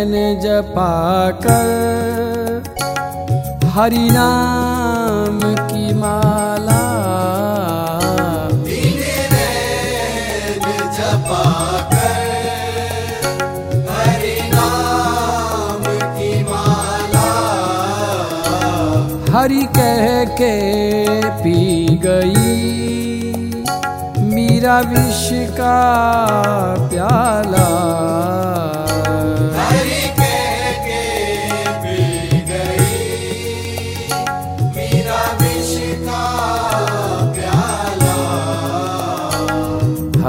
दिन रैन जपा कर हरि नाम की माला हरि नाम की माला। हरि कह के पी गई। मीरा विष का प्याला।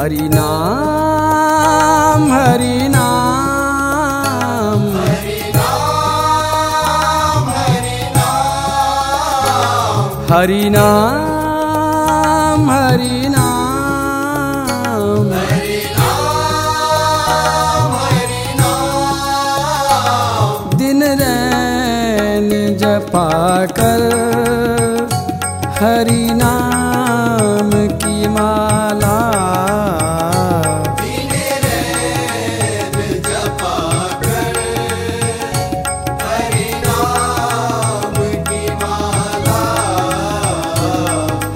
हरि नाम हरि नाम। हरि नाम हरि नाम। दिन रैन जपा कर हरि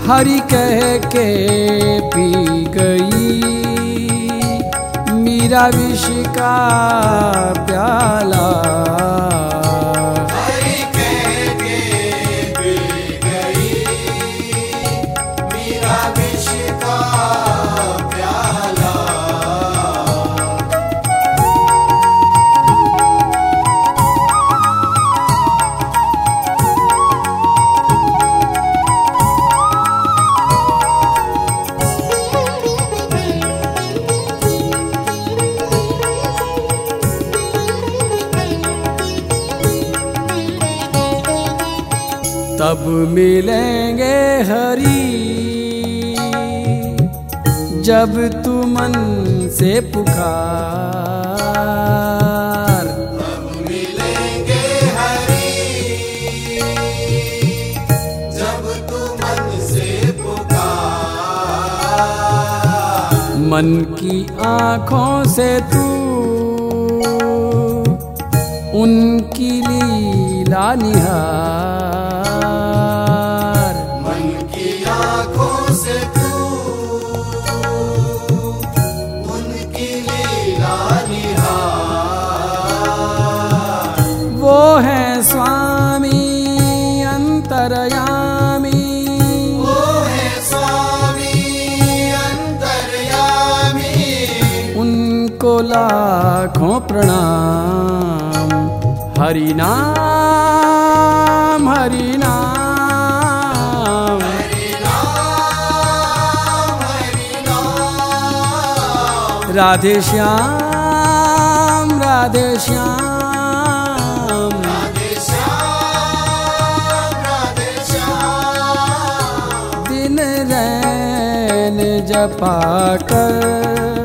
हरि कह के पी गई। मीरा विष का प्याला। तब मिलेंगे हरी। जब तू मन से पुकार। मिलेंगे हरि। जब तू मन से पुकार। मन की आँखों से तू उनकी लीला निहार। लाखों प्रणाम। हरि नाम हरि नाम। राधे श्याम राधे श्याम। पाकर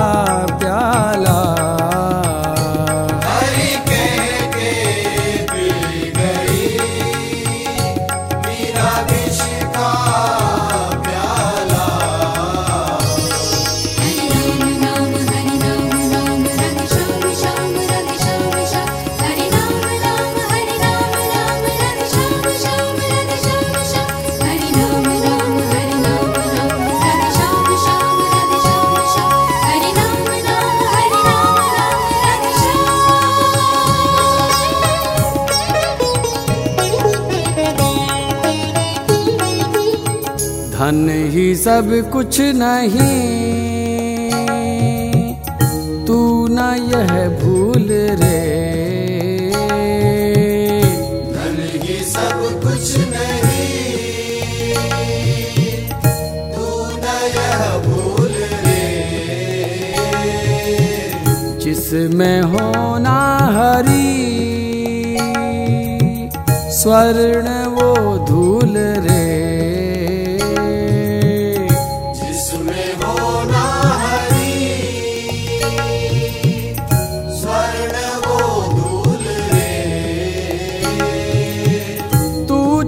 धन ही सब कुछ नहीं। तू न यह भूल रे। धन ही सब कुछ नहीं। तू न यह भूल रे। जिसमें होना हरी, स्वर्ण वो धूल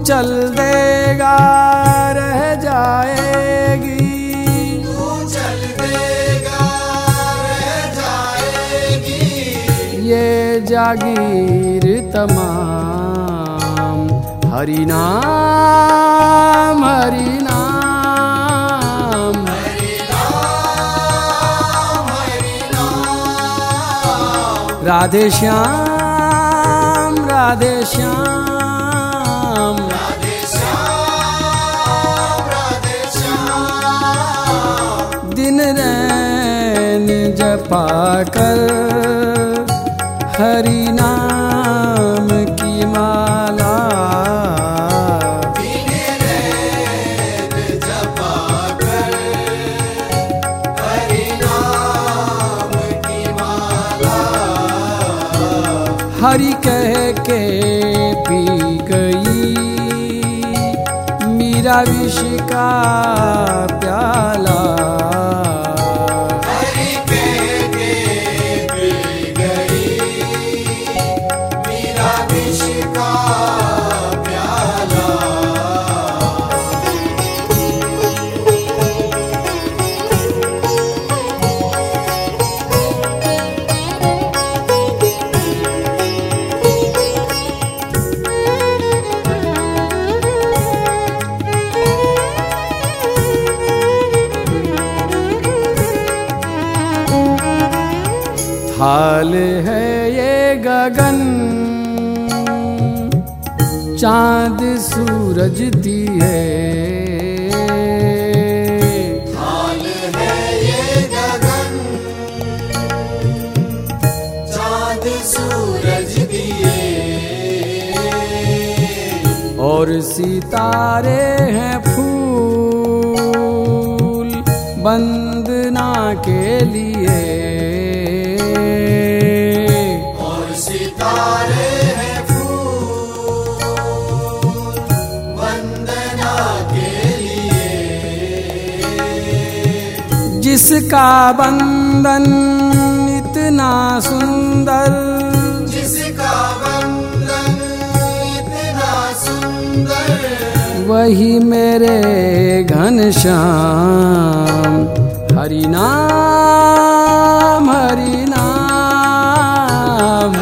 चल देगा रह जाएगी। तू चल देगा रह जाएगी। ये जागीर तमाम हरि नाम हरि नाम। राधे श्याम राधे श्याम। जपा कर हरि नाम की माला। जपा हरि कह के पी गई, मीरा विष का प्याला। ये गगन। चाँद सूरज दिए। हाल है ये गगन? चाँद सूरज दिए। और सितारे हैं फूल बंदना के लिए। जिसका बंधन इतना सुंदर। जिसका बंधन इतना सुंदर। वही मेरे घनश्याम हरि नाम हरि नाम।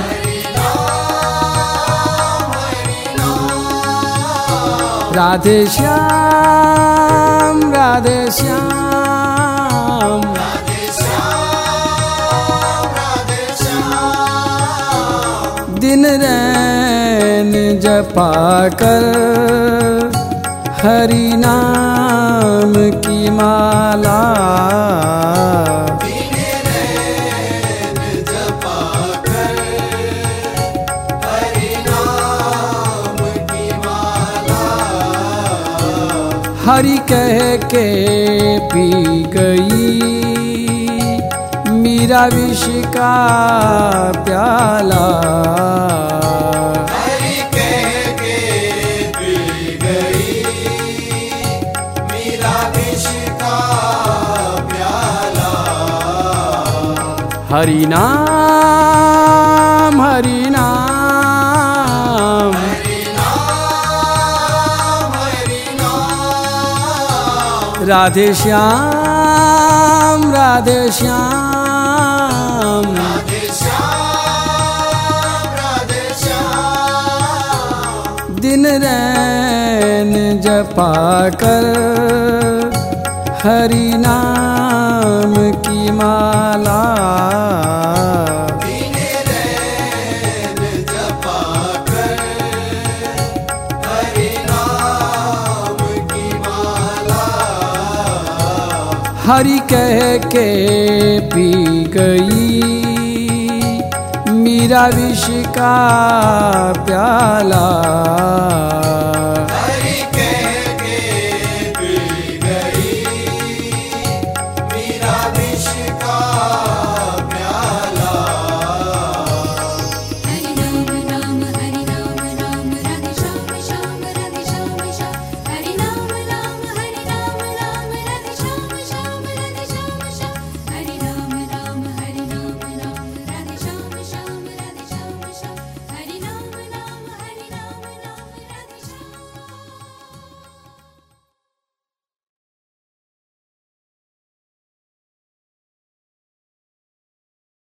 राधे श्याम राधे श्याम। जपा कर हरि नाम की माला। हरि कह के पी गई मीरा विष का हरि नाम हरि नाम। राधे श्याम राधे श्याम। दिन रैन जपा कर हरि नाम। हरि कह के पी गई। मीरा विष का प्याला